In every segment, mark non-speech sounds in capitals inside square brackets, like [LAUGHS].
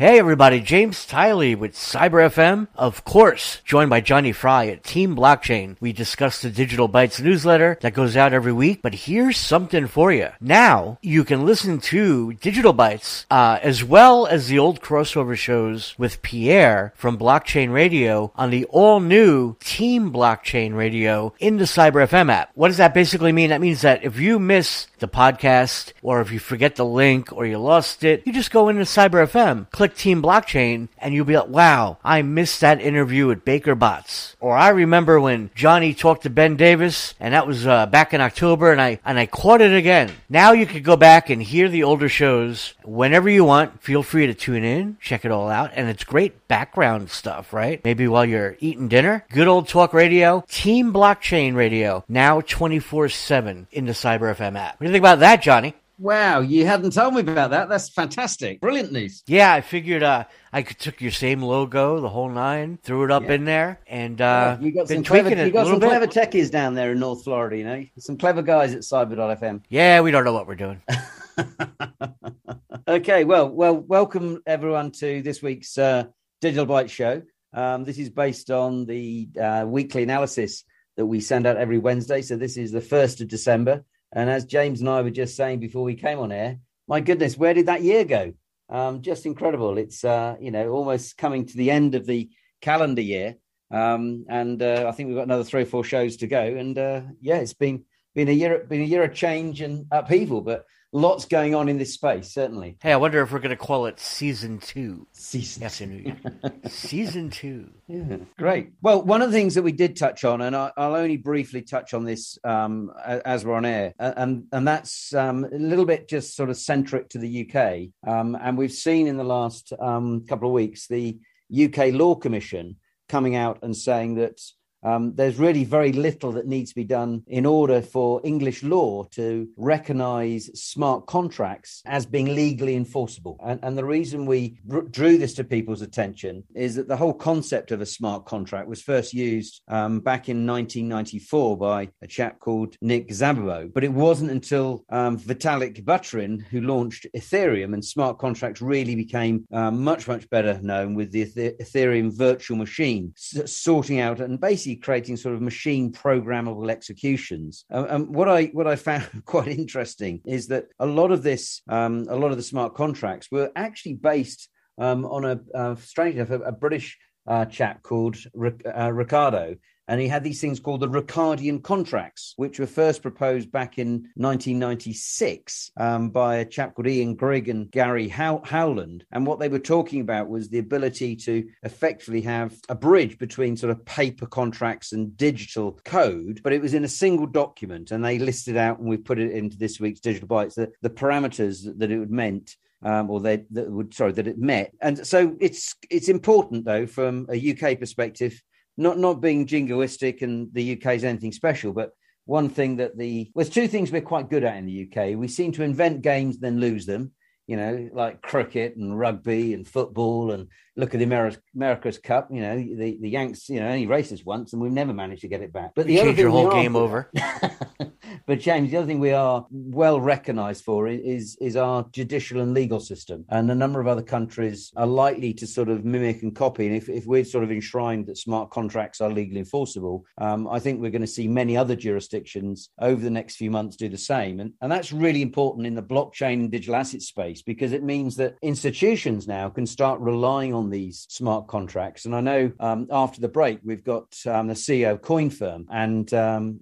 Hey everybody, James Tiley with Cyber FM. Of course, joined by Johnny Fry at Team Blockchain. We discuss the Digital Bytes newsletter that goes out every week, but here's something for you. Now, you can listen to Digital Bytes, uh, as well as the old crossover shows with Pierre from Blockchain Radio on the all new Team Blockchain Radio in the Cyber FM app. What does that basically mean? That means that if you miss the podcast, or if you forget the link, or you lost it, you just go into Cyber FM, click Team Blockchain, and you'll be like, wow, I missed that interview with Baker Bots. Or I remember when Johnny talked to Ben Davis, and that was uh, back in October, and I and I caught it again. Now you can go back and hear the older shows whenever you want. Feel free to tune in, check it all out, and it's great background stuff, right? Maybe while you're eating dinner. Good old talk radio, Team Blockchain Radio, now 24 7 in the Cyber FM app. What do you think about that, Johnny? Wow, you hadn't told me about that. That's fantastic. Brilliant news. Yeah, I figured uh, I could took your same logo, the whole nine, threw it up Yeah. in there, and uh, you got been some clever, you got some bit. clever techies down there in North Florida, you know. Some clever guys at Cyber.fm. Yeah, we don't know what we're doing. [LAUGHS] okay, well, well, welcome everyone to this week's uh, Digital Byte Show. Um, this is based on the uh, weekly analysis that we send out every Wednesday. So this is the first of December, and as James and I were just saying before we came on air, my goodness, where did that year go? Um, just incredible. It's uh, you know almost coming to the end of the calendar year, um, and uh, I think we've got another three or four shows to go. And uh, yeah, it's been been a year been a year of change and upheaval, but lots going on in this space certainly. Hey, I wonder if we're going to call it season two. Season New [LAUGHS] season two. Yeah, great. Well, one of the things that we did touch on, and I'll only briefly touch on this um, as we're on air, and and that's um, a little bit just sort of centric to the UK. Um, and we've seen in the last um, couple of weeks the UK Law Commission coming out and saying that. Um, there's really very little that needs to be done in order for English law to recognize smart contracts as being legally enforceable. And, and the reason we dr- drew this to people's attention is that the whole concept of a smart contract was first used um, back in 1994 by a chap called Nick Szabo. But it wasn't until um, Vitalik Buterin who launched Ethereum and smart contracts really became um, much, much better known with the Ethe- Ethereum virtual machine, s- sorting out and basically creating sort of machine programmable executions. Um, um, what I what I found [LAUGHS] quite interesting is that a lot of this, um, a lot of the smart contracts were actually based um, on a, uh, strange enough, a, a British uh, chap called Ric- uh, Ricardo. And he had these things called the Ricardian contracts, which were first proposed back in 1996 um, by a chap called Ian Grigg and Gary How- Howland. And what they were talking about was the ability to effectively have a bridge between sort of paper contracts and digital code, but it was in a single document. And they listed out, and we put it into this week's Digital Bytes, the, the parameters that, it would meant um, or they that would sorry that it met. And so it's it's important though from a UK perspective, not not being jingoistic and the UK is anything special, but one thing that the well, there's two things we're quite good at in the UK. We seem to invent games then lose them. You know, like cricket and rugby and football, and look at the Ameri- America's Cup. You know, the the Yanks. You know, only races once, and we've never managed to get it back. But the other Change your thing we whole are game over. [LAUGHS] but James, the other thing we are well recognised for is is our judicial and legal system, and a number of other countries are likely to sort of mimic and copy. And if, if we're sort of enshrined that smart contracts are legally enforceable, um, I think we're going to see many other jurisdictions over the next few months do the same, and and that's really important in the blockchain and digital asset space because it means that institutions now can start relying on these smart contracts. And I know um, after the break we've got um, the CEO of CoinFirm and um,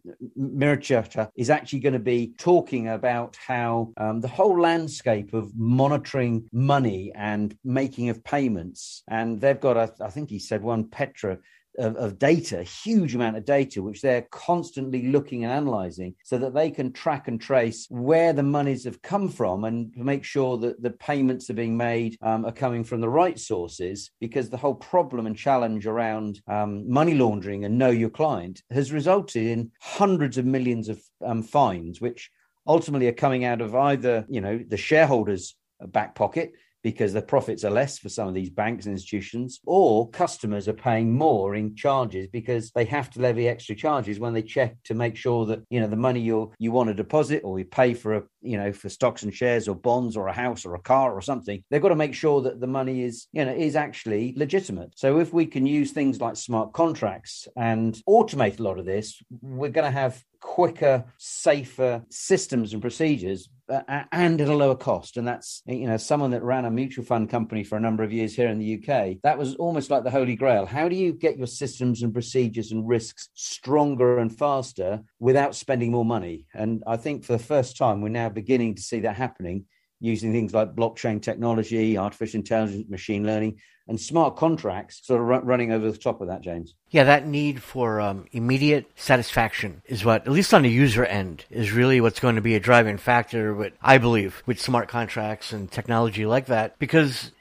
is actually going to be talking about how um, the whole landscape of monitoring money and making of payments, and they've got, a, I think he said one peta of, of data, a huge amount of data, which they're constantly looking and analyzing so that they can track and trace where the monies have come from and make sure that the payments are being made um, are coming from the right sources. Because the whole problem and challenge around um, money laundering and know your client has resulted in hundreds of millions of um, fines, which ultimately are coming out of either, you know, the shareholders' back pocket because the profits are less for some of these banks and institutions, or customers are paying more in charges because they have to levy extra charges when they check to make sure that you know the money you you want to deposit or you pay for a you know for stocks and shares or bonds or a house or a car or something. They've got to make sure that the money is you know is actually legitimate. So if we can use things like smart contracts and automate a lot of this, we're going to have quicker, safer systems and procedures uh, and at a lower cost. And that's, you know, someone that ran a mutual fund company for a number of years here in the UK, that was almost like the holy grail. How do you get your systems and procedures and risks stronger and faster without spending more money? And I think for the first time, we're now beginning to see that happening using things like blockchain technology, artificial intelligence, machine learning, and smart contracts sort of running over the top of that, James. Yeah, that need for um, immediate satisfaction is what, at least on the user end, is really what's going to be a driving factor, with, I believe, with smart contracts and technology like that. Because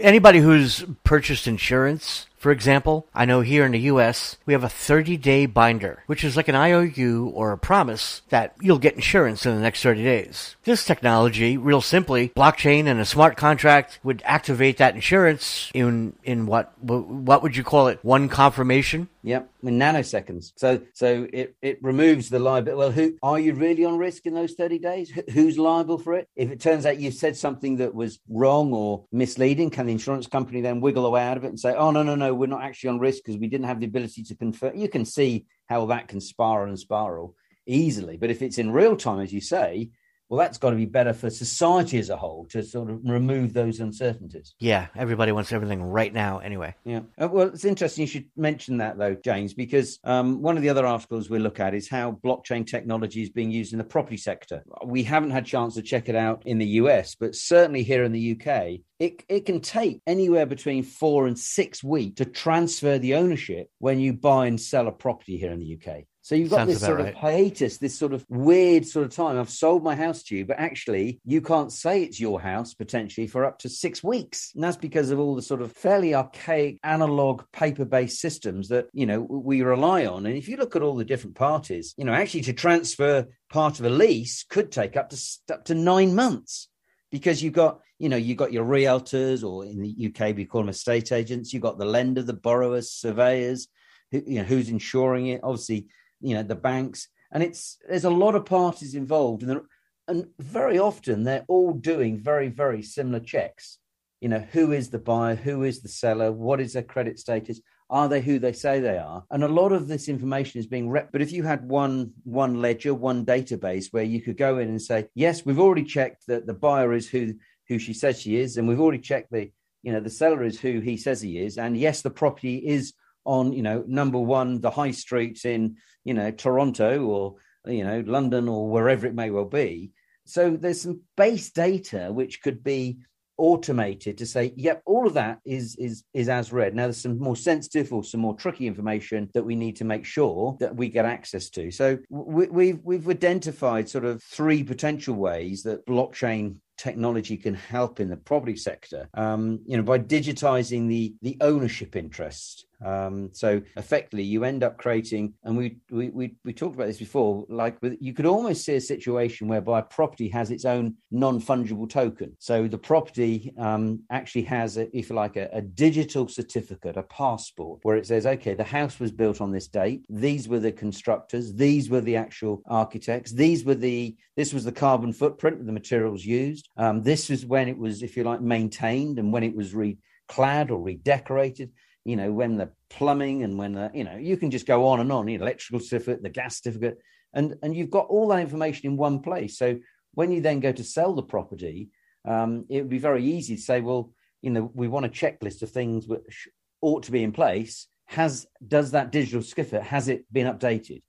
anybody who's purchased insurance for example, I know here in the US, we have a 30 day binder, which is like an IOU or a promise that you'll get insurance in the next 30 days. This technology, real simply, blockchain and a smart contract would activate that insurance in, in what, what would you call it? One confirmation? Yep, in nanoseconds. So, so it, it removes the liability. Well, who are you really on risk in those 30 days? Who's liable for it? If it turns out you said something that was wrong or misleading, can the insurance company then wiggle away out of it and say, oh, no, no, no, we're not actually on risk because we didn't have the ability to confirm. You can see how that can spiral and spiral easily. But if it's in real time, as you say, well, that's got to be better for society as a whole to sort of remove those uncertainties. Yeah, everybody wants everything right now anyway. Yeah. Uh, well, it's interesting you should mention that, though, James, because um, one of the other articles we look at is how blockchain technology is being used in the property sector. We haven't had a chance to check it out in the US, but certainly here in the UK, it, it can take anywhere between four and six weeks to transfer the ownership when you buy and sell a property here in the UK. So you've got Sounds this sort right. of hiatus, this sort of weird sort of time. I've sold my house to you, but actually you can't say it's your house potentially for up to six weeks. And that's because of all the sort of fairly archaic analog paper-based systems that, you know, we rely on. And if you look at all the different parties, you know, actually to transfer part of a lease could take up to up to nine months because you've got you know you've got your realtors or in the uk we call them estate agents you've got the lender the borrowers surveyors who, you know who's insuring it obviously you know the banks. And it's there's a lot of parties involved and and very often they're all doing very very similar checks. You know who is the buyer? Who is the seller? What is their credit status? Are they who they say they are? And a lot of this information is being rep but if you had one one ledger one database where you could go in and say yes we've already checked that the buyer is who who she says she is and we've already checked the you know the seller is who he says he is and yes the property is on you know number one the high streets in you know toronto or you know london or wherever it may well be. So there's some base data which could be automated to say yep all of that is is is as read. Now there's some more sensitive or some more tricky information that we need to make sure that we get access to. So we, we've we've identified sort of three potential ways that blockchain technology can help in the property sector. Um, you know by digitizing the the ownership interest um, so effectively, you end up creating, and we, we we we talked about this before. Like with, you could almost see a situation whereby property has its own non fungible token. So the property um, actually has, a, if you like, a, a, digital certificate, a passport, where it says, okay, the house was built on this date. These were the constructors. These were the actual architects. These were the this was the carbon footprint of the materials used. Um, this was when it was, if you like, maintained and when it was reclad or redecorated you know, when the plumbing and when the, you know, you can just go on and on, the electrical certificate, the gas certificate, and, and you've got all that information in one place. So when you then go to sell the property, um, it would be very easy to say, well, you know, we want a checklist of things which ought to be in place. Has does that digital certificate has it been updated?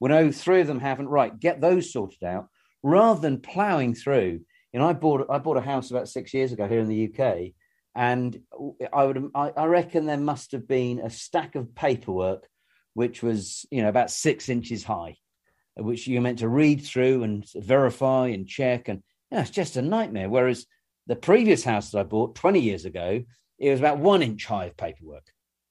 Well, no, three of them haven't. Right, get those sorted out rather than ploughing through. You know, I bought I bought a house about six years ago here in the UK, and I would I, reckon there must have been a stack of paperwork which was you know about six inches high, which you're meant to read through and verify and check, and you know, it's just a nightmare. Whereas the previous house that I bought 20 years ago, it was about one inch high of paperwork.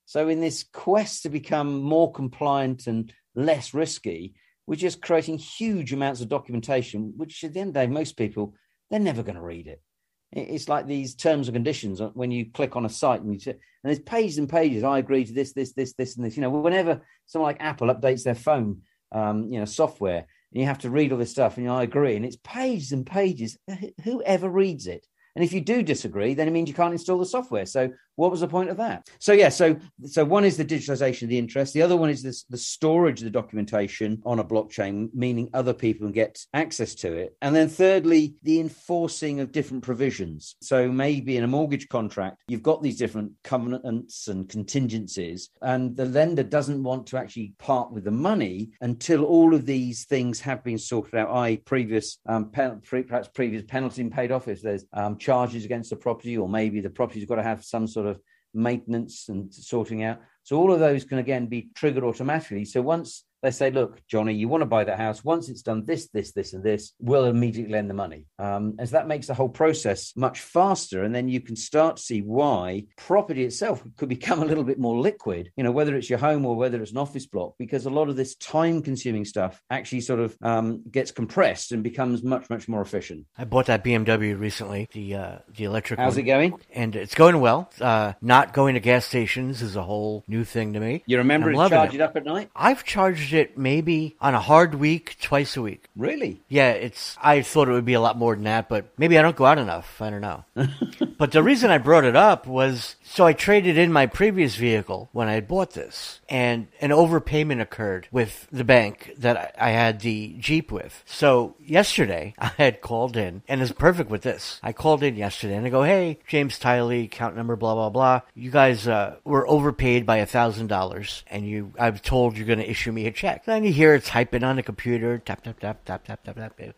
So in this quest to become more compliant and less risky, we're just creating huge amounts of documentation, which at the end of the day, most people they're never going to read it It's like these terms and conditions when you click on a site and you and there's pages and pages. I agree to this, this, this, this, and this. You know, whenever someone like Apple updates their phone, um, you know, software, and you have to read all this stuff, and you know, I agree, and it's pages and pages. Whoever reads it? And if you do disagree, then it means you can't install the software. So what was the point of that? So yeah, so so one is the digitalization of the interest. The other one is this, the storage of the documentation on a blockchain, meaning other people can get access to it. And then thirdly, the enforcing of different provisions. So maybe in a mortgage contract, you've got these different covenants and contingencies, and the lender doesn't want to actually part with the money until all of these things have been sorted out. I previous um, pen, perhaps previous penalty paid off if there's um, charges against the property, or maybe the property's got to have some sort of maintenance and sorting out. So all of those can again be triggered automatically. So once they say, look, Johnny, you want to buy that house. Once it's done this, this, this, and this, we'll immediately lend the money. Um, so that makes the whole process much faster. And then you can start to see why property itself [LAUGHS] could become a little bit more liquid, you know, whether it's your home or whether it's an office block, because a lot of this time consuming stuff actually sort of um, gets compressed and becomes much, much more efficient. I bought that BMW recently, the, uh, the electric How's one, it going? And it's going well. Uh, not going to gas stations is a whole new thing to me. You remember to charge it. it up at night? I've charged it maybe on a hard week twice a week. Really? Yeah, it's. I thought it would be a lot more than that, but maybe I don't go out enough. I don't know. [LAUGHS] but the reason I brought it up was so I traded in my previous vehicle when I had bought this, and an overpayment occurred with the bank that I had the Jeep with. So yesterday [LAUGHS] I had called in, and it's perfect with this. I called in yesterday and I go, "Hey, James Tiley, account number, blah blah blah. You guys uh, were overpaid by a thousand dollars, and you I've told you're going to issue me a check." Then you hear it typing on the computer, tap tap tap tap tap tap tap.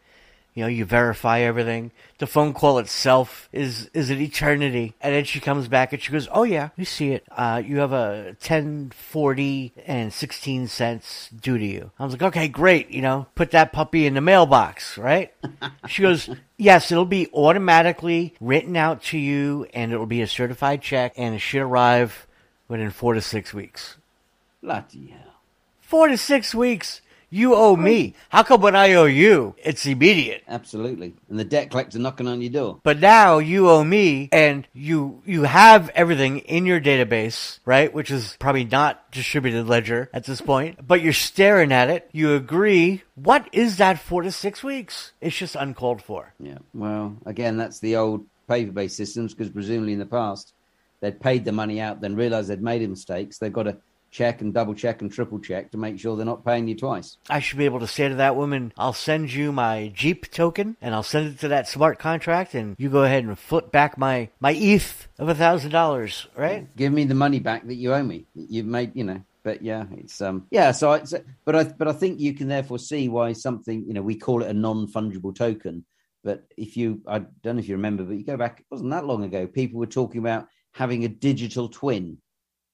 You know, you verify everything. The phone call itself is is an eternity. And then she comes back and she goes, "Oh yeah, we see it. Uh, you have a ten forty and sixteen cents due to you." I was like, "Okay, great. You know, put that puppy in the mailbox, right?" she goes, [LAUGHS] "Yes, it'll be automatically written out to you, and it'll be a certified check, and it should arrive within four to six weeks." Bloody hell! Four to six weeks. You owe me. How come when I owe you, it's immediate? Absolutely. And the debt collector knocking on your door. But now you owe me and you you have everything in your database, right? Which is probably not distributed ledger at this point, but you're staring at it. You agree. What is that four to six weeks? It's just uncalled for. Yeah. Well, again, that's the old paper based systems because presumably in the past they'd paid the money out, then realized they'd made a mistakes. They've got to check and double check and triple check to make sure they're not paying you twice. I should be able to say to that woman, I'll send you my Jeep token and I'll send it to that smart contract and you go ahead and flip back my, my ETH of a thousand dollars, right? Give me the money back that you owe me. You've made, you know, but yeah, it's um yeah. So it's but I but I think you can therefore see why something you know we call it a non fungible token. But if you I don't know if you remember, but you go back, it wasn't that long ago. People were talking about having a digital twin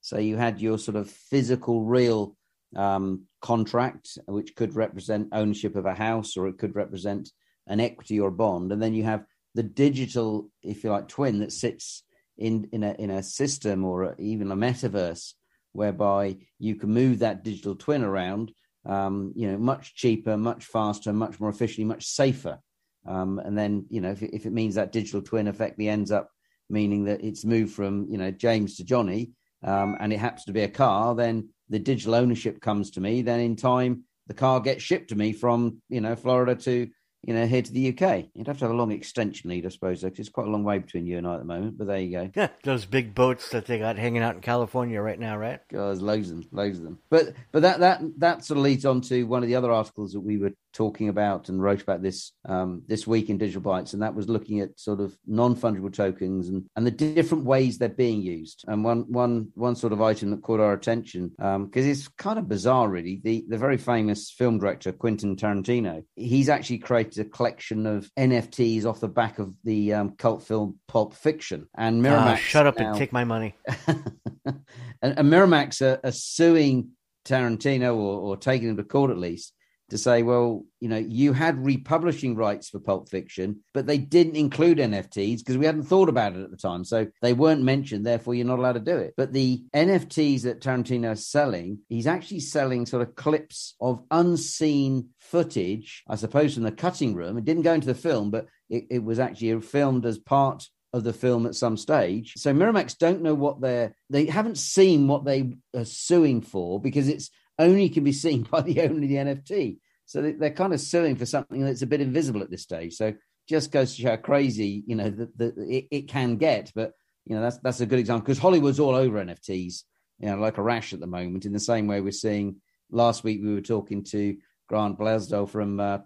so you had your sort of physical, real um, contract, which could represent ownership of a house or it could represent an equity or bond. And then you have the digital, if you like, twin that sits in, in, a, in a system or a, even a metaverse whereby you can move that digital twin around, um, you know, much cheaper, much faster, much more efficiently, much safer. Um, and then, you know, if, if it means that digital twin effectively ends up meaning that it's moved from, you know, James to Johnny, um, and it happens to be a car, then the digital ownership comes to me. Then in time, the car gets shipped to me from you know Florida to you know, here to the UK. You'd have to have a long extension lead, I suppose, because it's quite a long way between you and I at the moment. But there you go. Yeah, [LAUGHS] those big boats that they got hanging out in California right now, right? God, there's loads of them, loads of them. But but that that that sort of leads on to one of the other articles that we were talking about and wrote about this um, this week in Digital Bytes, and that was looking at sort of non fungible tokens and and the different ways they're being used. And one one one sort of item that caught our attention because um, it's kind of bizarre, really. The the very famous film director Quentin Tarantino, he's actually created a collection of NFTs off the back of the um, cult film Pulp Fiction. And ah, Miramax. Shut up now, and take my money. [LAUGHS] and, and, Miramax are, are suing Tarantino or, or taking him to court at least to say, well, you know, you had republishing rights for Pulp Fiction, but they didn't include NFTs because we hadn't thought about it at the time. So they weren't mentioned, therefore you're not allowed to do it. But the NFTs that Tarantino is selling, he's actually selling sort of clips of unseen footage, I suppose, from the cutting room. It didn't go into the film, but it, it was actually filmed as part of the film at some stage. So Miramax don't know what they're they haven't seen what they are suing for because it's only can be seen [LAUGHS] by the owner of the NFT. So they, are kind of suing for something that's a bit invisible at this stage. So just goes to show how crazy you know that it, it can get. But you know that's that's a good example because Hollywood's all over NFTs, you know, like a rash at the moment. In the same way we're seeing. Last week we were talking to Grant Blasdell from uh,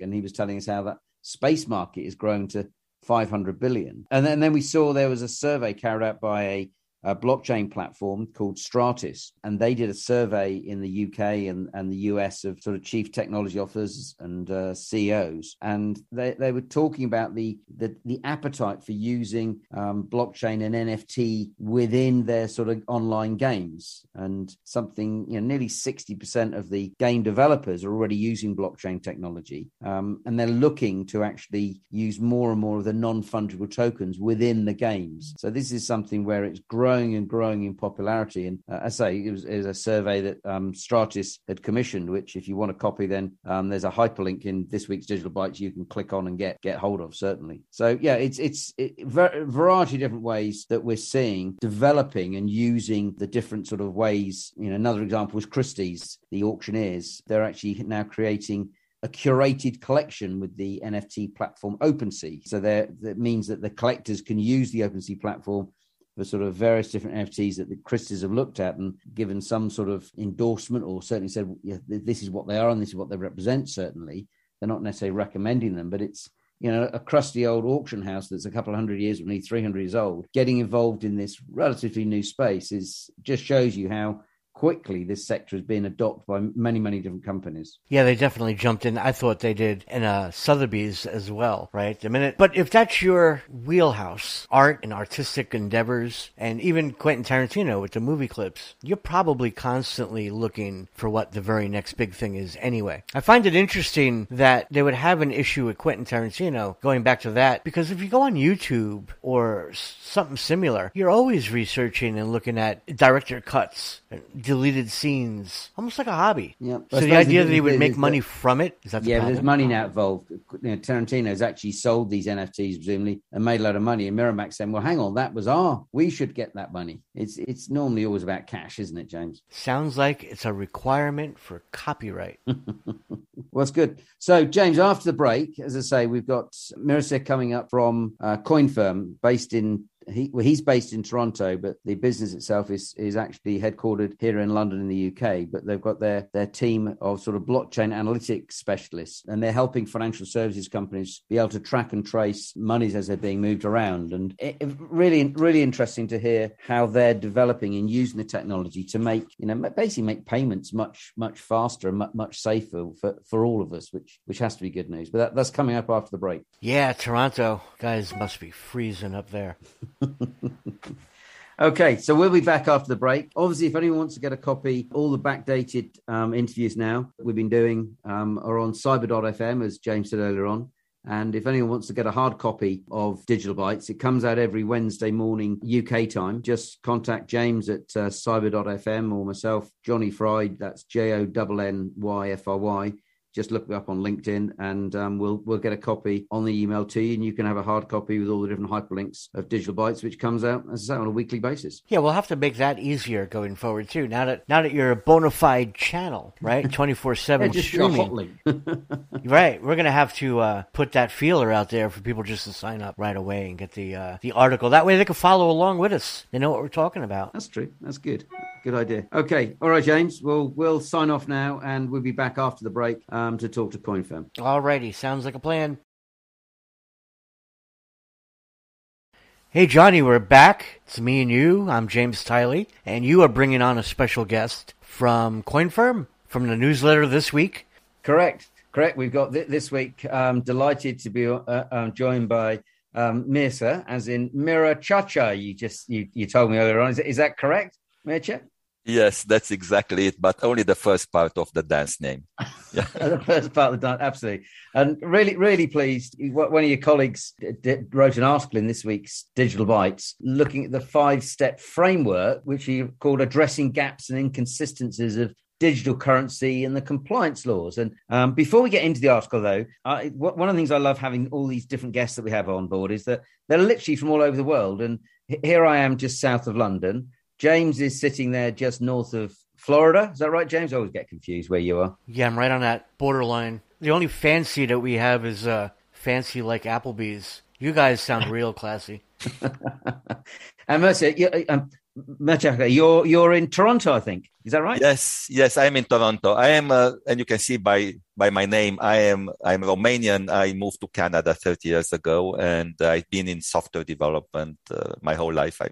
and he was telling us how that space market is growing to 500 billion. And then, and then we saw there was a survey carried out by a a blockchain platform called Stratis, and they did a survey in the UK and, and the US of sort of chief technology officers and uh, CEOs, and they, they were talking about the the, the appetite for using um, blockchain and NFT within their sort of online games, and something you know nearly sixty percent of the game developers are already using blockchain technology, um, and they're looking to actually use more and more of the non fungible tokens within the games. So this is something where it's growing growing and growing in popularity. And uh, I say it was, it was, a survey that um, Stratis had commissioned, which if you want a copy, then um, there's a hyperlink in this week's Digital Bytes you can click on and get get hold of. Certainly. So yeah, it's it's it, variety of different ways that we're seeing developing and using the different sort of ways. You know, another example was Christie's, the auctioneers. They're actually now creating a curated collection with the NFT platform OpenSea. So that means that the collectors can use the OpenSea platform for sort of various different NFTs that the Christies have looked at and given some sort of endorsement or certainly said, yeah, this is what they are and this is what they represent. Certainly, they're not necessarily recommending them, but it's you know a crusty old auction house that's a couple of hundred years, maybe three hundred years old, getting involved in this relatively new space is just shows you how quickly this sector has been adopted by many, many different companies. Yeah, they definitely jumped in. I thought they did in uh, Sotheby's as well, right? The minute, but if that's your wheelhouse, art and artistic endeavors, and even Quentin Tarantino with the movie clips, you're probably constantly looking for what the very next big thing is anyway. I find it interesting that they would have an issue with Quentin Tarantino going back to that because if you go on YouTube or something similar, you're always researching and looking at director cuts deleted scenes, almost like a hobby. Yeah. So the idea that he would make money from it is that yeah, there's money now involved. You know, Tarantino has actually sold these NFTs presumably and made a lot of money. And Miramax saying, "Well, hang on, that was our. We should get that money." It's it's normally always about cash, isn't it, James? Sounds like it's a requirement for copyright. [LAUGHS] well, it's good. So, James, after the break, as I say, we've got Mirosek coming up from uh, CoinFirm, based in he well, he's based in Toronto, but the business itself is is actually headquartered here in London in the UK. But they've got their their team of sort of blockchain analytics specialists, and they're helping financial services companies be able to track and trace monies as they're being moved around. And it, it really really interesting to hear how they're developing and using the technology to make you know basically make payments much much faster and much, much safer for for all of us, which which has to be good news. But that, that's coming up after the break. Yeah, Toronto guys must be freezing up there. [LAUGHS] okay, so we'll be back after the break. Obviously, if anyone wants to get a copy, all the backdated um, interviews now we've been doing um, are on cyber.fm, as James said earlier on. And if anyone wants to get a hard copy of Digital Bytes, it comes out every Wednesday morning UK time. Just contact James at uh, cyber.fm or myself, Johnny Fry. That's J O N N Y F R Y just look me up on LinkedIn, and um, we'll we'll get a copy on the email to you, and you can have a hard copy with all the different hyperlinks of Digital Bytes, which comes out as I say on a weekly basis. Yeah, we'll have to make that easier going forward too. Now that now that you're a bona fide channel, right, [LAUGHS] twenty four seven streaming, [LAUGHS] right? We're gonna have to uh, put that feeler out there for people just to sign up right away and get the uh, the article. That way, they can follow along with us. They know what we're talking about. That's true. That's good. Good idea. Okay. All right, James. We'll we'll sign off now, and we'll be back after the break um, to talk to CoinFirm. All righty. Sounds like a plan. Hey, Johnny, we're back. It's me and you. I'm James Tiley, and you are bringing on a special guest from CoinFirm from the newsletter this week. Correct. Correct. We've got th- this week. Um, delighted to be uh, um, joined by um, Mirsa, as in Mira Chacha. You just you, you told me earlier on. Is, is that correct, Mircha? Yes, that's exactly it, but only the first part of the dance name. [LAUGHS] Yeah. the first part of the dance, absolutely. And really, really pleased. One of your colleagues wrote an article in this week's Digital Bytes looking at the five step framework, which he called Addressing Gaps and Inconsistencies of digital currency and the compliance laws. And um, before we get into the article, though, I, one of the things I love having all these different guests that we have on board is that they're literally from all over the world. And here I am just south of London. James is sitting there just north of Florida. Is that right, James? I always get confused where you are. Yeah, I'm right on that borderline. The only fancy that we have is uh, fancy like Applebee's. You guys sound [LAUGHS] real classy. [LAUGHS] and Mercer, you, um, Machaka, you're you're in Toronto, I think. Is that right? Yes, yes, I'm in Toronto. I am, uh, and you can see by by my name, I am I'm Romanian. I moved to Canada 30 years ago, and I've been in software development uh, my whole life. I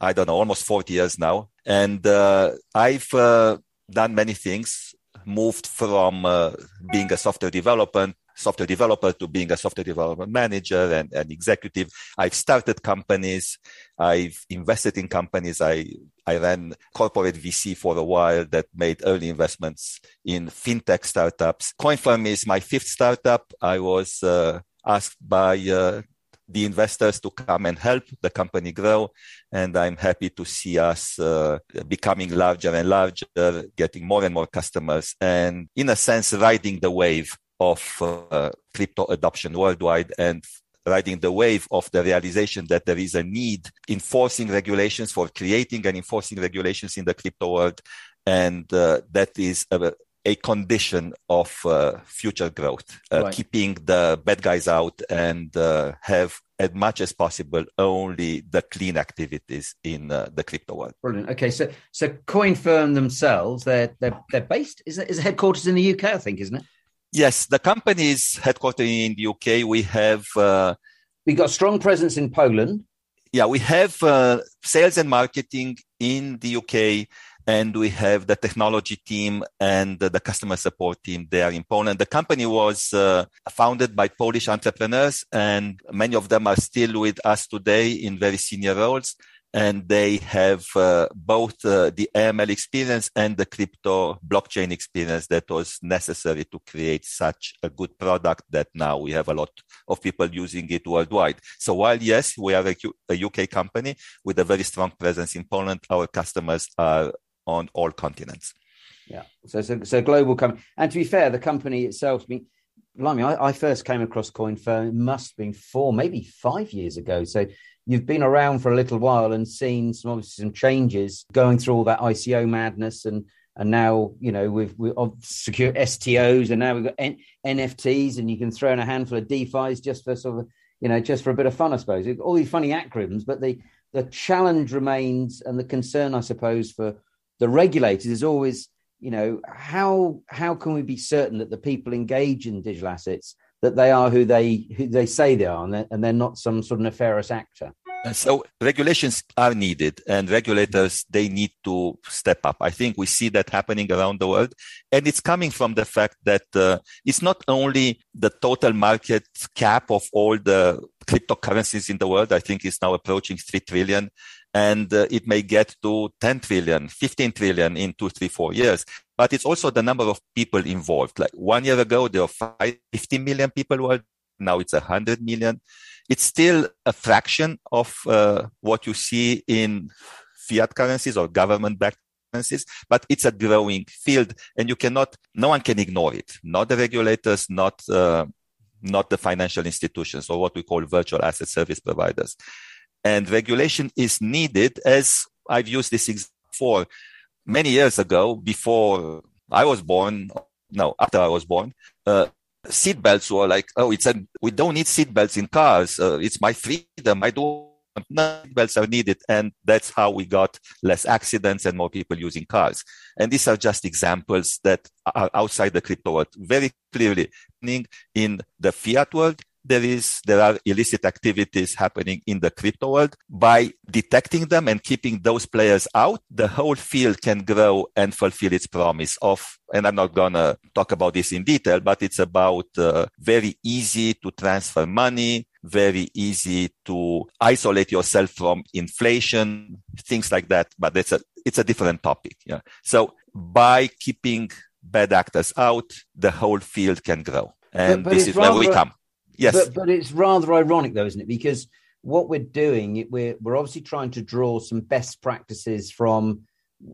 I don't know, almost 40 years now, and uh, I've uh, done many things. Moved from uh, being a software developer software developer to being a software development manager and an executive. I've started companies. I've invested in companies. I, I ran corporate VC for a while that made early investments in fintech startups. CoinFirm is my fifth startup. I was uh, asked by uh, the investors to come and help the company grow. And I'm happy to see us uh, becoming larger and larger, getting more and more customers, and in a sense, riding the wave of uh, crypto adoption worldwide and riding the wave of the realization that there is a need enforcing regulations for creating and enforcing regulations in the crypto world. And uh, that is a, a condition of uh, future growth, uh, right. keeping the bad guys out and uh, have as much as possible only the clean activities in uh, the crypto world. Brilliant. Okay, so so CoinFirm themselves, they're they're, they're based is is headquarters in the UK, I think, isn't it? Yes, the company is headquartered in the UK. We have uh, we got strong presence in Poland. Yeah, we have uh, sales and marketing in the UK, and we have the technology team and the customer support team there in Poland. The company was uh, founded by Polish entrepreneurs, and many of them are still with us today in very senior roles and they have uh, both uh, the AML experience and the crypto blockchain experience that was necessary to create such a good product that now we have a lot of people using it worldwide. So while yes, we are a, UK company with a very strong presence in Poland, our customers are on all continents. Yeah, so so, so global company. And to be fair, the company itself, I mean, blimey, I, I first came across CoinFirm, it must have been four, maybe five years ago. So you've been around for a little while and seen some obviously some changes going through all that ICO madness and and now you know we've we've secure [LAUGHS] STOs and now we've got N- NFTs and you can throw in a handful of DeFi's just for sort of you know just for a bit of fun I suppose. All these funny acronyms but the the challenge remains and the concern I suppose for the regulators is always you know how how can we be certain that the people engage in digital assets that they are who they who they say they are, and they're, and they're not some sort of nefarious actor. So regulations are needed, and regulators they need to step up. I think we see that happening around the world, and it's coming from the fact that uh, it's not only the total market cap of all the cryptocurrencies in the world. I think it's now approaching three trillion, and uh, it may get to 10 trillion, 15 trillion in two, three, four years but it's also the number of people involved. Like one year ago, there were 50 million people world. Now it's 100 million. It's still a fraction of uh, what you see in fiat currencies or government backed currencies, but it's a growing field and you cannot, no one can ignore it. Not the regulators, not, uh, not the financial institutions or what we call virtual asset service providers. And regulation is needed as I've used this example before many years ago, before I was born, no, after I was born, uh, seat belts were like, oh, it's a, we don't need seat belts in cars. Uh, it's my freedom. I don't, seat belts are needed. And that's how we got less accidents and more people using cars. And these are just examples that are outside the crypto world, very clearly in the fiat world there is there are illicit activities happening in the crypto world. By detecting them and keeping those players out the whole field can grow and fulfill its promise of and i'm not going to talk about this in detail but it's about uh, very easy to transfer money very easy to isolate yourself from inflation things like that but it's a it's a different topic yeah. So by keeping bad actors out the whole field can grow. And but, but this is where we come Yes. But, but it's rather ironic, though, isn't it? Because what we're doing, we're, we're obviously trying to draw some best practices from,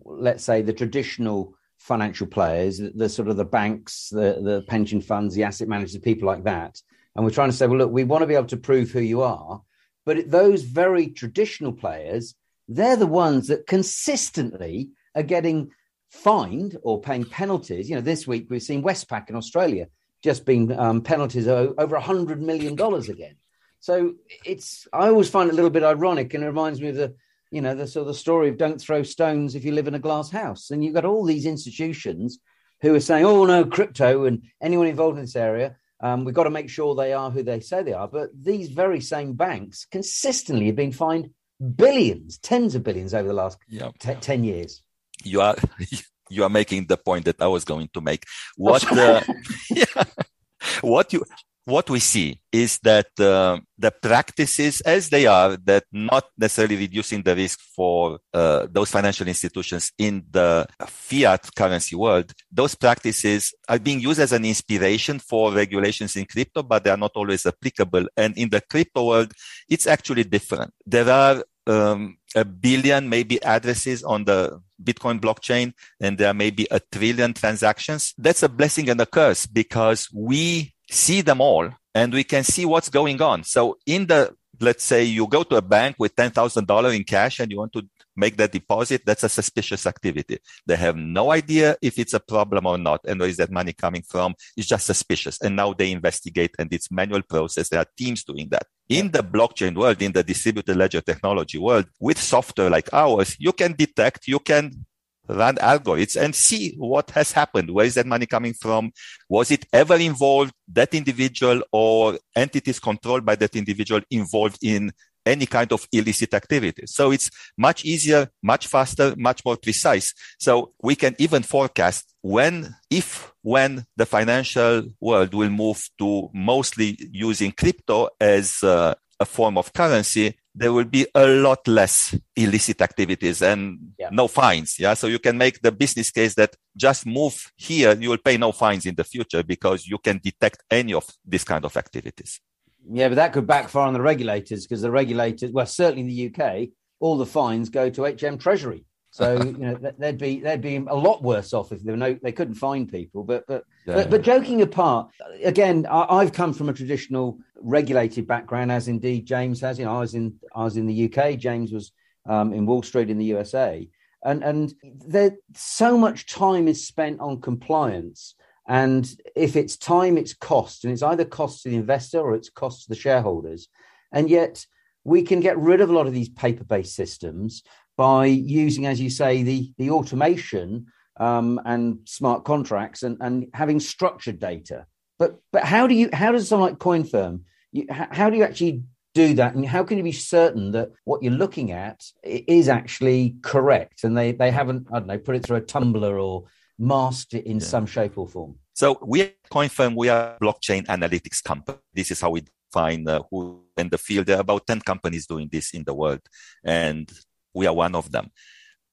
let's say, the traditional financial players, the, the, sort of the banks, the, the pension funds, the asset managers, people like that. And we're trying to say, well, look, we want to be able to prove who you are. But those very traditional players, they're the ones that consistently are getting fined or paying penalties. You know, this week we've seen Westpac in Australia just been um, penalties over a hundred million dollars again. So it's I always find it a little bit ironic, and it reminds me of the you know the sort of the story of don't throw stones if you live in a glass house. And you've got all these institutions who are saying, oh no, crypto and anyone involved in this area. Um, we've got to make sure they are who they say they are. But these very same banks consistently have been fined billions, tens of billions over the last yep. t- 10 years. You are [LAUGHS] you are making the point that I was going to make. What uh, [LAUGHS] yeah, [LAUGHS] what you what we see is that uh, the practices as they are that not necessarily reducing the risk for uh, those financial institutions in the fiat currency world those practices are being used as an inspiration for regulations in crypto but they are not always applicable. And in the crypto world it's actually different. There are um, a billion maybe addresses on the Bitcoin blockchain and there may be a trillion transactions. That's a blessing and a curse because we see them all and we can see what's going on. So in the, let's say you go to a bank with $10,000 in cash and you want to make that deposit, that's a suspicious activity. They have no idea if it's a problem or not. And where is that money coming from? It's just suspicious. And now they investigate and it's manual process. There are teams doing that. In the blockchain world, in the distributed ledger technology world, with software like ours, you can detect, you can run algorithms and see what has happened. Where is that money coming from? Was it ever involved, that individual or entities controlled by that individual involved in any kind of illicit activity. So it's much easier, much faster, much more precise. So we can even forecast when, if, when the financial world will move to mostly using crypto as uh, a form of currency, there will be a lot less illicit activities and yeah. no fines. Yeah. So you can make the business case that just move here, you will pay no fines in the future because you can detect any of these kind of activities. Yeah, but that could backfire on the regulators because the regulators, well, certainly in the UK, all the fines go to HM Treasury. So [LAUGHS] you know they'd be they'd be a lot worse off if there were no they couldn't find people. But but yeah. but, but, joking apart, again, I, have come from a traditional regulated background, as indeed James has. You know, I was in I was in the UK. James was um, in Wall Street in the USA, and and there so much time is spent on compliance. And if it's time, it's cost, and it's either cost to the investor or it's cost to the shareholders. And yet, we can get rid of a lot of these paper-based systems by using, as you say, the the automation um, and smart contracts and, and having structured data. But but how do you how does someone like CoinFirm you, how do you actually do that and how can you be certain that what you're looking at is actually correct and they they haven't I don't know put it through a tumbler or masked it in yeah. some shape or form? So we at CoinFirm we are blockchain analytics company. This is how we define uh, who in the field. There are about ten companies doing this in the world, and we are one of them.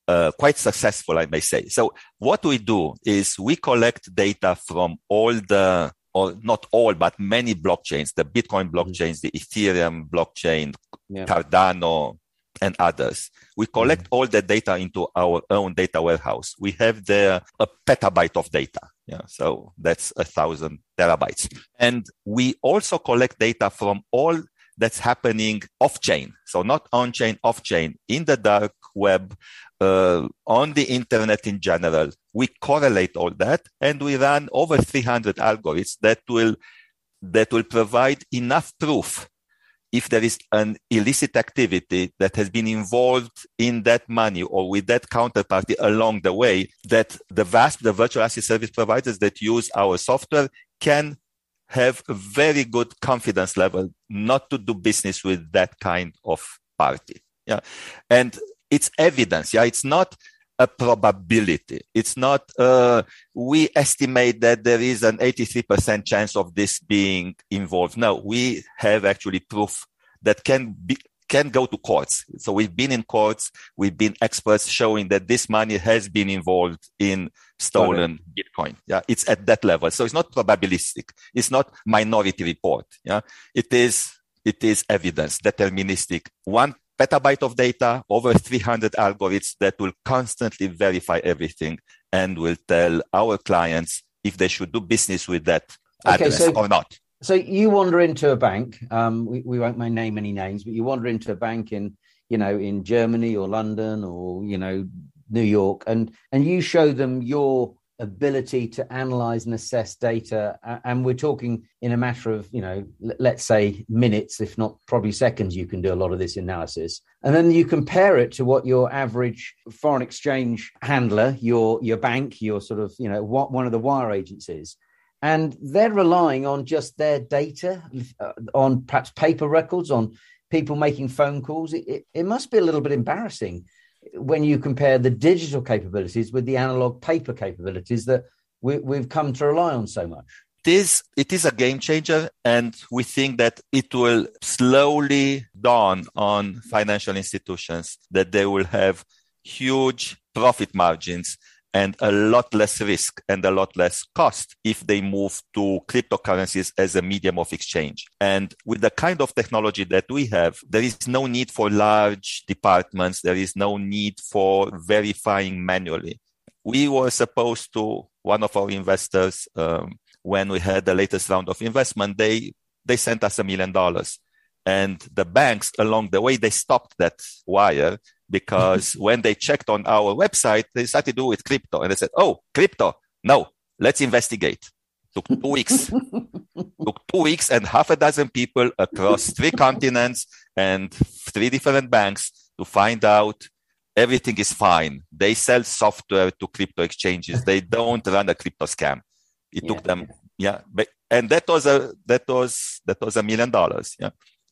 Uh, quite successful, I may say. So what we do is we collect data from all the, or not all, but many blockchains, the Bitcoin mm-hmm. blockchains, the Ethereum blockchain, yeah. Cardano, and others. We collect mm-hmm. all the data into our own data warehouse. We have there a petabyte of data. Yeah, so that's a thousand terabytes. And we also collect data from all that's happening off chain. So not on chain, off chain, in the dark web, uh, on the internet in general. We correlate all that and we run over 300 algorithms that will, that will provide enough proof if there is an illicit activity that has been involved in that money or with that counterparty along the way that the vast the virtual asset service providers that use our software can have a very good confidence level not to do business with that kind of party. Yeah. And it's evidence. Yeah. It's not a probability. It's not, uh, we estimate that there is an 83% chance of this being involved. No, we have actually proof that can be, can go to courts. So we've been in courts. We've been experts showing that this money has been involved in stolen Bitcoin. Yeah. It's at that level. So it's not probabilistic. It's not minority report. Yeah. It is, it is evidence, deterministic. One petabyte of data, over 300 algorithms that will constantly verify everything. and will tell our clients if they should do business with that okay, address so, or not. So you wander into a bank. Um, we, we won't name any names, but you wander into a bank in, you know, in Germany or London or you know New York, and and you show them your ability to analyze and assess data and we're talking in a matter of you know let's say minutes if not probably seconds you can do a lot of this analysis. And then you compare it to what your average foreign exchange handler your your bank your sort of you know what one of the wire agencies and they're relying on just their data uh, on perhaps paper records on people making phone calls. It, it, it must be a little bit embarrassing when you compare the digital capabilities with the analog paper capabilities that we, have come to rely on so much. It is, it is a game changer, and we think that it will slowly dawn on financial institutions that they will have huge profit margins and a lot less risk and a lot less cost if they move to cryptocurrencies as a medium of exchange. And with the kind of technology that we have, there is no need for large departments. There is no need for verifying manually. We were supposed to, one of our investors, um, when we had the latest round of investment, they, they sent us a million dollars. And the banks along the way, they stopped that wire because [LAUGHS] when they checked on our website, they started to do with crypto and they said, Oh, crypto. No, let's investigate. Took two weeks. [LAUGHS] Took two weeks and half a dozen people across three continents and three different banks to find out everything is fine. They sell software to crypto exchanges. They don't run a crypto scam. It yeah, took them, yeah. But, and that was a that was that was a million dollars. Yeah.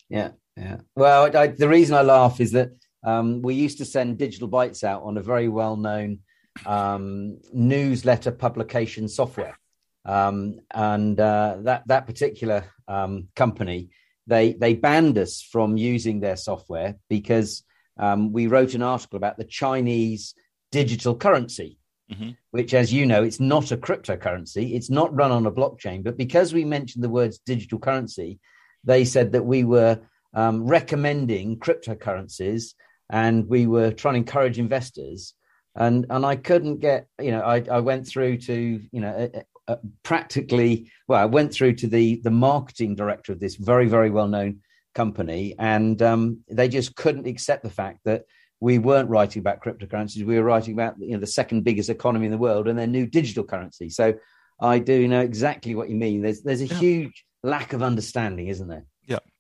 Yeah. Yeah. Well, I, the reason I laugh is that um, we used to send digital bytes out on a very well known um, newsletter publication software. Um, and uh, that, that particular um, company, they, they banned us from using their software because um, we wrote an article about the Chinese digital currency. Mm-hmm. Which, as you know, it's not a cryptocurrency. It's not run on a blockchain. But because we mentioned the words digital currency, they said that we were um, recommending cryptocurrencies and we were trying to encourage investors. And and I couldn't get you know I, I went through to you know uh, uh, practically well I went through to the the marketing director of this very very well known company. And um, they just couldn't accept the fact that we weren't writing about cryptocurrencies. We were writing about you know the second biggest economy in the world and their new digital currency. So I do know exactly what you mean. There's there's a huge lack of understanding isn't there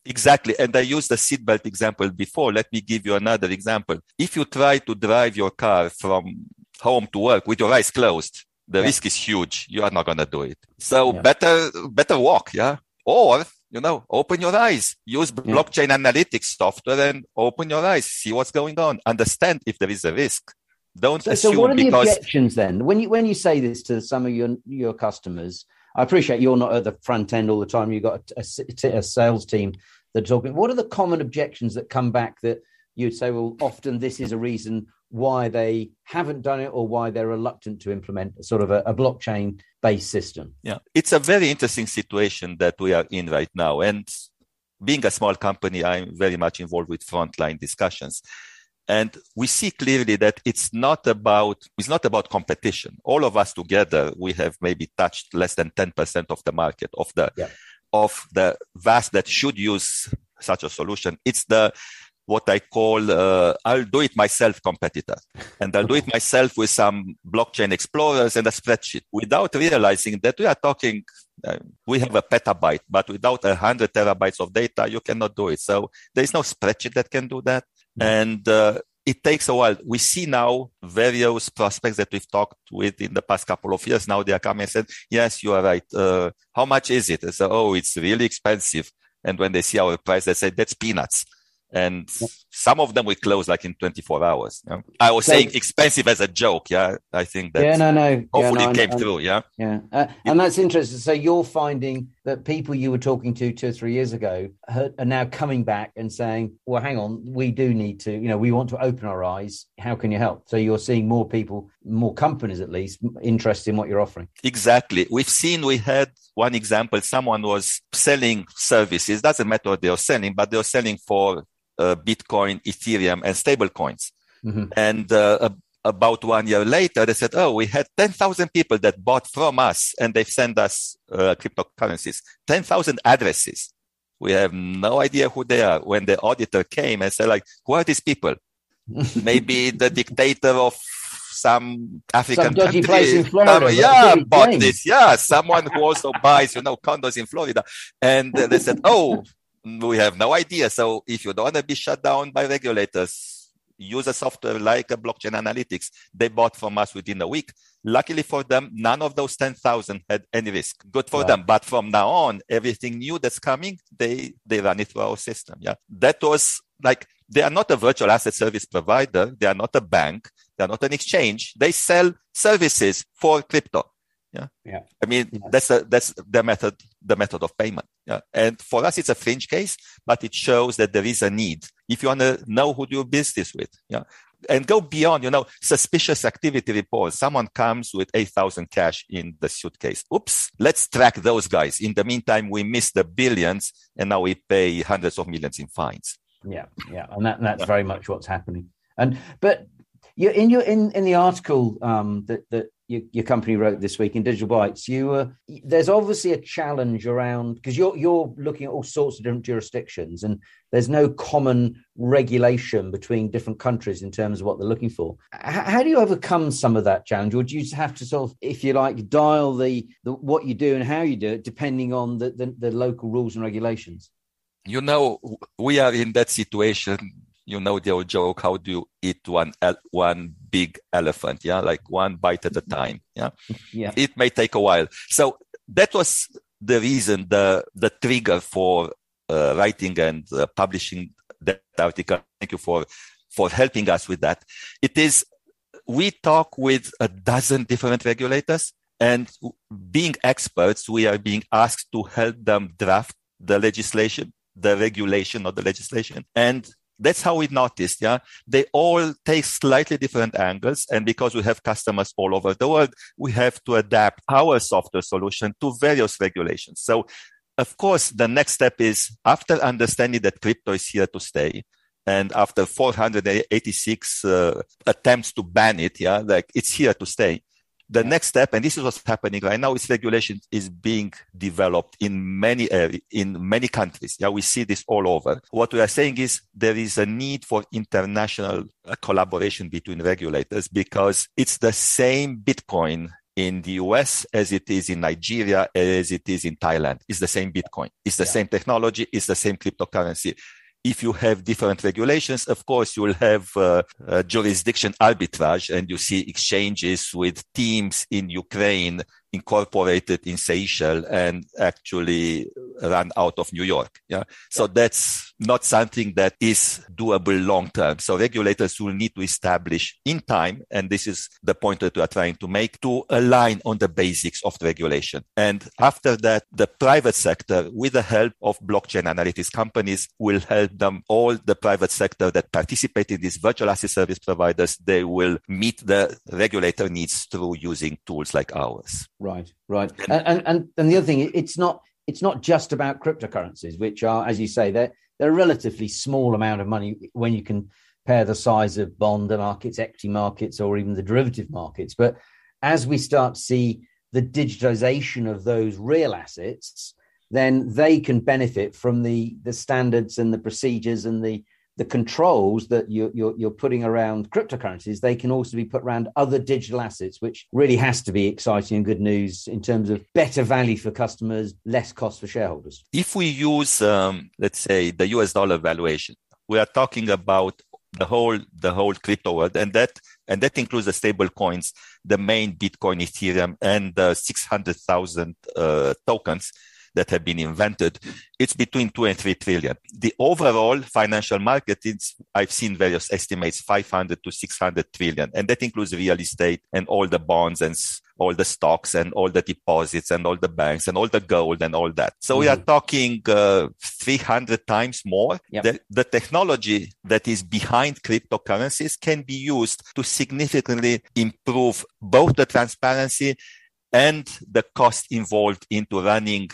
exactly. And I used the seatbelt example before. Let me give you another example. If you try to drive your car from home to work with your eyes closed, the yeah. risk is huge. You are not going to do it. So yeah. better, better walk. Yeah. Or, you know, open your eyes, use yeah. blockchain analytics software and open your eyes, see what's going on, understand if there is a risk. Don't so, assume so what are the objections then? When you, when you say this to some of your, your customers, I appreciate you're not at the front end all the time. You've got a, a, a sales team that are talking. What are the common objections that come back that you'd say, well, often this is a reason why they haven't done it or why they're reluctant to implement a sort of a, a blockchain based system? Yeah, it's a very interesting situation that we are in right now. And being a small company, I'm very much involved with frontline discussions. And we see clearly that it's not about, it's not about competition. All of us together, we have maybe touched less than 10% of the market of the, yeah. Of the vast that should use such a solution. It's the, what I call, uh, I'll do it myself competitor. And I'll do it myself with some blockchain explorers and a spreadsheet without realizing that we are talking uh, we have a petabyte, but without a hundred terabytes of data, you cannot do it. So there is no spreadsheet that can do that. And uh, it takes a while. We see now various prospects that we've talked with in the past couple of years. Now they are coming and said, yes, you are right. Uh, how much is it? Say, oh, it's really expensive. And when they see our price, they say, that's peanuts and some of them we close like in 24 hours. Yeah? I was so, saying expensive as a joke. Yeah, I think that. Yeah, no, no. Hopefully, yeah, no, came through. Yeah, yeah, uh, and that's interesting. So you're finding that people you were talking to two or three years ago are now coming back and saying, "Well, hang on, we do need to. You know, we want to open our eyes. How can you help?" So you're seeing more people, more companies at least, interested in what you're offering. Exactly. We've seen. We had one example. Someone was selling services. Doesn't matter what they are selling, but they are selling for uh, Bitcoin, Ethereum, and stablecoins. Mm-hmm. And uh, a, about one year later, they said, "Oh, we had 10,000 people that bought from us, and they've sent us uh, cryptocurrencies, 10,000 addresses. We have no idea who they are." When the auditor came and said, "Like, who are these people? [LAUGHS] Maybe the dictator of some African some country. place in Florida. yeah, bought this. Yeah, someone who also [LAUGHS] buys, you know, condos in Florida. And they said, "Oh, we have no idea. So if you don't want to be shut down by regulators." Use a software like a blockchain analytics they bought from us within a week. Luckily for them, none of those 10,000 had any risk. Good for them. But from now on, everything new that's coming, they, they run it through our system. Yeah. That was like, they are not a virtual asset service provider. They are not a bank. They are not an exchange. They sell services for crypto. Yeah. Yeah. I mean, yeah. that's a, that's the method, the method of payment. Yeah. And for us, it's a fringe case, but it shows that there is a need. If you want to know who do business with. Yeah. And go beyond, you know, suspicious activity reports. Someone comes with 8,000 cash in the suitcase. Oops. Let's track those guys. In the meantime, we miss the billions and now we pay hundreds of millions in fines. Yeah. Yeah. And that, that's yeah. very much what's happening. And, but you in your in in the article um, that that your, your, company wrote this week in Digital Bytes, you uh, there's obviously a challenge around because you're you're looking at all sorts of different jurisdictions, and there's no common regulation between different countries in terms of what they're looking for. H- how do you overcome some of that challenge, or do you have to sort of, if you like, dial the, the what you do and how you do it depending on the, the, the local rules and regulations? You know, we are in that situation you know the old joke how do you eat one one big elephant yeah? Like one bite at a time yeah? Yeah. It may take a while. So that was the reason the the trigger for uh, writing and uh, publishing that article. Thank you for for helping us with that. It is we talk with a dozen different regulators and being experts we are being asked to help them draft the legislation the regulation or the legislation. And that's how we noticed. Yeah. They all take slightly different angles. And because we have customers all over the world, we have to adapt our software solution to various regulations. So of course, the next step is after understanding that crypto is here to stay, and after 486 uh, attempts to ban it, yeah, like it's here to stay the next step, and this is what's happening right now, is regulation is being developed in many areas, in many countries. Yeah, we see this all over. What we are saying is there is a need for international uh, collaboration between regulators because it's the same Bitcoin in the US as it is in Nigeria, as it is in Thailand. It's the same Bitcoin. It's the yeah. same technology. It's the same cryptocurrency if you have different regulations, of course, you will have uh, uh, jurisdiction arbitrage and you see exchanges with teams in Ukraine incorporated in Seychelles and actually run out of New York. Yeah. So yeah. that's not something that is doable long term. So regulators will need to establish in time, and this is the point that we are trying to make, to align on the basics of the regulation. And after that, the private sector, with the help of blockchain analytics companies, will help them all the private sector that participate in these virtual asset service providers, they will meet the regulator needs through using tools like ours. Right, right. And, and and and the other thing, it's not it's not just about cryptocurrencies, which are, as you say, they're they're a relatively small amount of money when you compare the size of bond markets, equity markets, or even the derivative markets. But as we start to see the digitization of those real assets, then they can benefit from the the standards and the procedures and the the controls that you're, you're, you're, putting around cryptocurrencies, they can also be put around other digital assets, which really has to be exciting and good news in terms of better value for customers, less cost for shareholders. If we use, um, let's say, the US dollar valuation, we are talking about the whole the whole crypto world, and that and that includes the stable coins, the main Bitcoin, Ethereum, and the six hundred thousand uh, tokens that have been invented, it's between two and three trillion. The overall financial market is, I've seen various estimates, 500 to 600 trillion. And that includes real estate and all the bonds and all the stocks and all the deposits and all the banks and all the gold and all that. So mm-hmm. we are mm-hmm. talking uh, 300 times more. Yep. The, the technology that is behind cryptocurrencies can be used to significantly improve both the transparency and the cost involved into running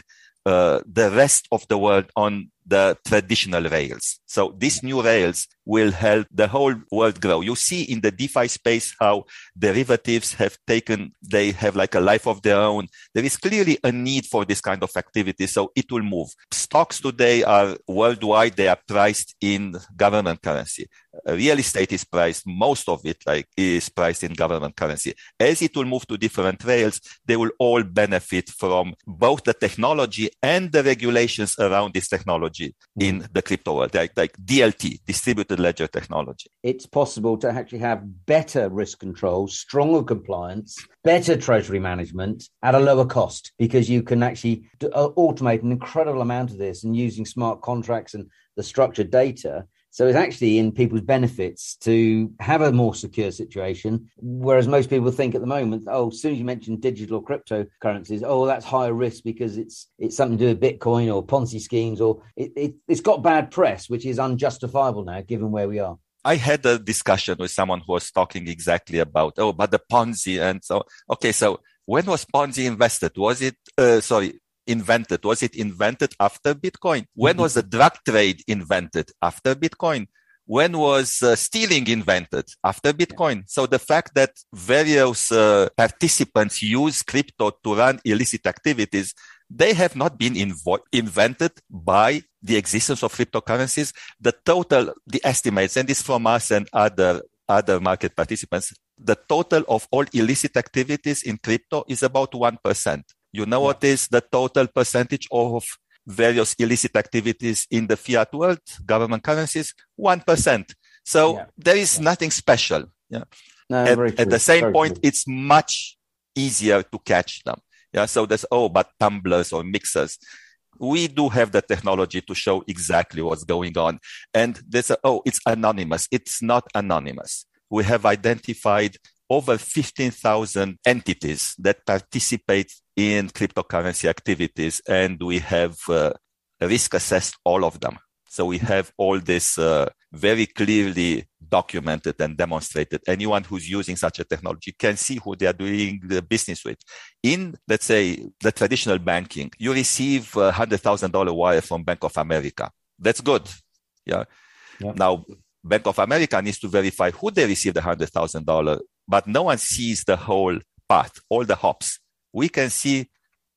Uh, the rest of the world on the traditional rails. So these new rails will help the whole world grow. You see in the DeFi space how derivatives have taken, they have like a life of their own. There is clearly a need for this kind of activity. So it will move. Stocks today are worldwide. They are priced in government currency. Real estate is priced, most of it like is priced in government currency. As it will move to different rails, they will all benefit from both the technology and the regulations around this technology in mm. the crypto world, like, like DLT, distributed ledger technology. It's possible to actually have better risk control, stronger compliance, better treasury management at a lower cost because you can actually uh, automate an incredible amount of this and using smart contracts and the structured data so it's actually in people's benefits to have a more secure situation. Whereas most people think at the moment, oh, as soon as you mention digital or cryptocurrencies, oh, that's higher risk because it's it's something to do with Bitcoin or Ponzi schemes, or it, it, it's got bad press, which is unjustifiable now, given where we are. I had a discussion with someone who was talking exactly about, oh, but the Ponzi. And so, okay, so when was Ponzi invested? Was it, uh, sorry, invented? Was it invented after Bitcoin? When was the drug trade invented? After Bitcoin. When was uh, stealing invented? After Bitcoin. So the fact that various uh, participants use crypto to run illicit activities, they have not been invo- invented by the existence of cryptocurrencies. The total, the estimates, and this from us and other other market participants, the total of all illicit activities in crypto is about 1%. You know yeah. what is the total percentage of various illicit activities in the fiat world, government currencies? 1%. So yeah. there is yeah. nothing special. Yeah. No, at, at, the same very point, true. it's much easier to catch them. Yeah. So there's, oh, but tumblers or mixers. We do have the technology to show exactly what's going on. And there's a, oh, it's anonymous. It's not anonymous. We have identified over 15,000 entities that participate in cryptocurrency activities, and we have uh, risk assessed all of them. So we have all this uh, very clearly documented and demonstrated. Anyone who's using such a technology can see who they are doing the business with. In, let's say, the traditional banking, you receive a hundred thousand dollar wire from Bank of America. That's good. Yeah. yeah. Now, Bank of America needs to verify who they received the hundred thousand dollar, but no one sees the whole path, all the hops we can see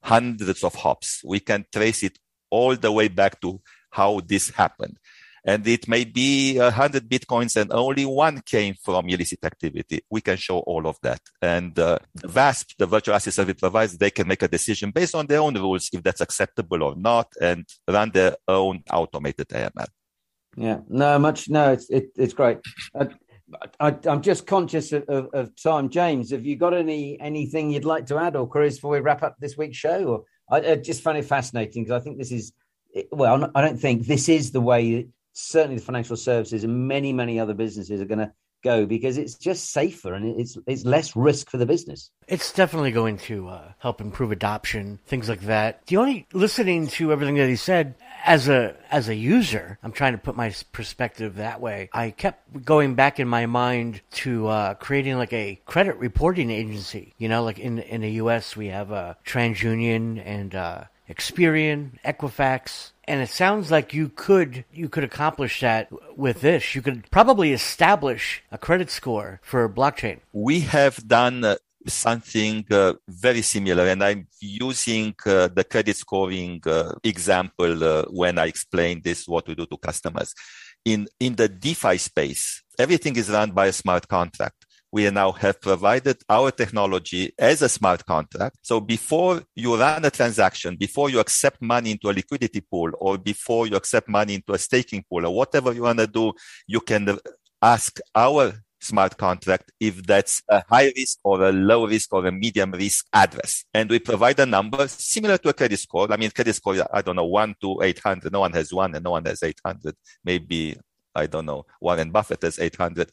hundreds of hops. We can trace it all the way back to how this happened. And it may be a hundred bitcoins and only one came from illicit activity. We can show all of that. And uh, the VASP, the virtual asset service provider, they can make a decision based on their own rules if that's acceptable or not and run their own automated AML. Yeah, no, much, no, it's, it, it's great. Uh, I, am just conscious of, of, of, time. James, have you got any anything you'd like to add or queries before we wrap up this week's show? Or I, I just find it fascinating because I think this is well, I don't think this is the way. Certainly, the financial services and many many other businesses are going to go because it's just safer and it's it's less risk for the business. It's definitely going to uh, help improve adoption, things like that. The only listening to everything that he said, as a as a user, I'm trying to put my perspective that way. I kept going back in my mind to uh, creating like a credit reporting agency. You know, like in in the U.S. we have uh, TransUnion and uh, Experian, Equifax, and it sounds like you could you could accomplish that with this. You could probably establish a credit score for blockchain. We have done uh, something uh, very similar. And I'm using uh, the credit scoring uh, example uh, when I explain this, what we do to customers. In, in the DeFi space, everything is run by a smart contract. We now have provided our technology as a smart contract. So before you run a transaction, before you accept money into a liquidity pool, or before you accept money into a staking pool, or whatever you want to do, you can ask our smart contract if that's a high risk or a low risk or a medium risk address. And we provide a number similar to a credit score. I mean, credit score, I don't know, one to 800. No one has one and no one has 800. Maybe, I don't know, Warren Buffett has 800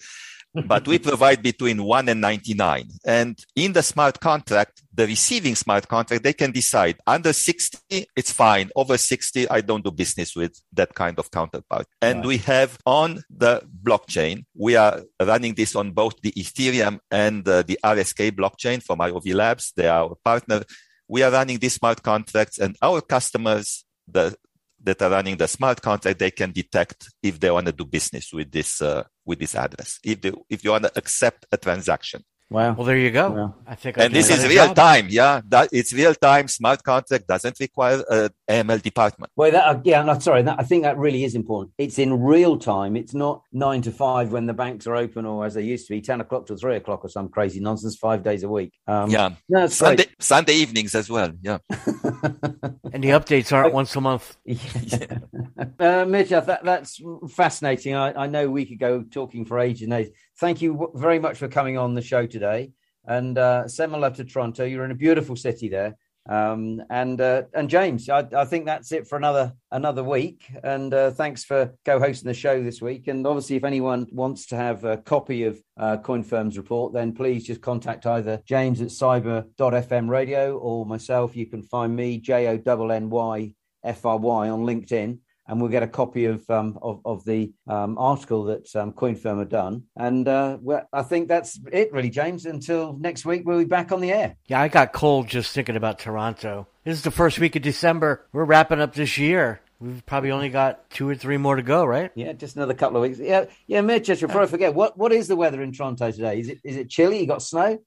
but we provide between 1 and 99. And in the smart contract, the receiving smart contract, they can decide under 60, it's fine. Over 60, I don't do business with that kind of counterpart. And right. we have on the blockchain, we are running this on both the Ethereum and uh, the RSK blockchain from IOV Labs. They are our partner. We are running these smart contracts and our customers, the that are running the smart contract, they can detect if they want to do business with this uh, with this address. If they, if you want to accept a transaction. Wow. Well, there you go. I think. I and this is real job. time. Yeah, that it's real time. Smart contract doesn't require a AML department. Well, that, uh, yeah, no, sorry. That, I think that really is important. It's in real time. It's not nine to five when the banks are open, or as they used to be, ten o'clock till three o'clock, or some crazy nonsense. Five days a week. Um, yeah. No, Sunday. Sunday evenings as well. Yeah. [LAUGHS] and the updates aren't once a month. Yeah. [LAUGHS] uh, Mitch, that, that's fascinating. I, I know we could go talking for ages and ages. Thank you very much for coming on the show today. And uh, send my love to Toronto. You're in a beautiful city there. Um, and uh, and James, I, I, think that's it for another another week. And uh, thanks for co-hosting the show this week. And obviously, if anyone wants to have a copy of uh, CoinFirm's report, then please just contact either James at Cyber.fm Radio or myself. You can find me J O N N Y F R Y on LinkedIn and we'll get a copy of um, of, of, the um, article that um, CoinFirm have done. And uh, well, I think that's it, really, James. Until next week, we'll be back on the air. Yeah, I got cold just thinking about Toronto. This is the first week of December. We're wrapping up this year. We've probably only got two or three more to go, right? Yeah, just another couple of weeks. Yeah, yeah, Mitch. Before I forget, what what is the weather in Toronto today? Is it is it chilly? You got snow?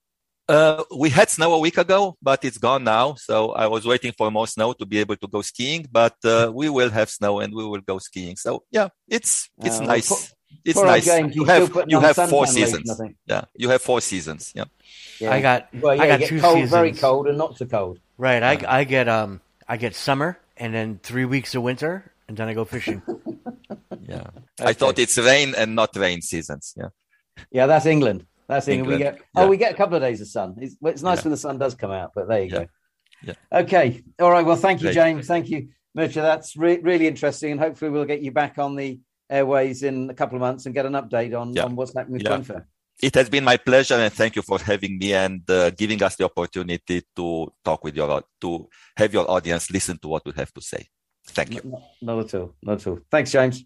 Uh, we had snow a week ago, but it's gone now. So I was waiting for more snow to be able to go skiing, but uh, we will have snow and we will go skiing. So yeah, it's it's uh, nice. Well, it's nice. James, you have you have four seasons. yeah, you have four seasons. Yeah. yeah. I got well, yeah, I got two cold, seasons. Very cold and not so cold. Right. I I get um I get summer and then three weeks of winter and then I go fishing. [LAUGHS] yeah. Okay. I thought it's rain and not rain seasons. Yeah. Yeah, that's England. That's England. We get oh, we get a couple of days of sun. It's, it's nice yeah. when the sun does come out, but there you go. Yeah. Okay. All right. Well, thank you, James. Thank you, Mircea. That's re- really interesting, and hopefully we'll get you back on the airways in a couple of months and get an update on, on what's happening with yeah. It has been my pleasure, and thank you for having me and uh, giving us the opportunity to talk with your to have your audience listen to what we have to say. Thank you. Not, not at all. Not at all. Thanks, James.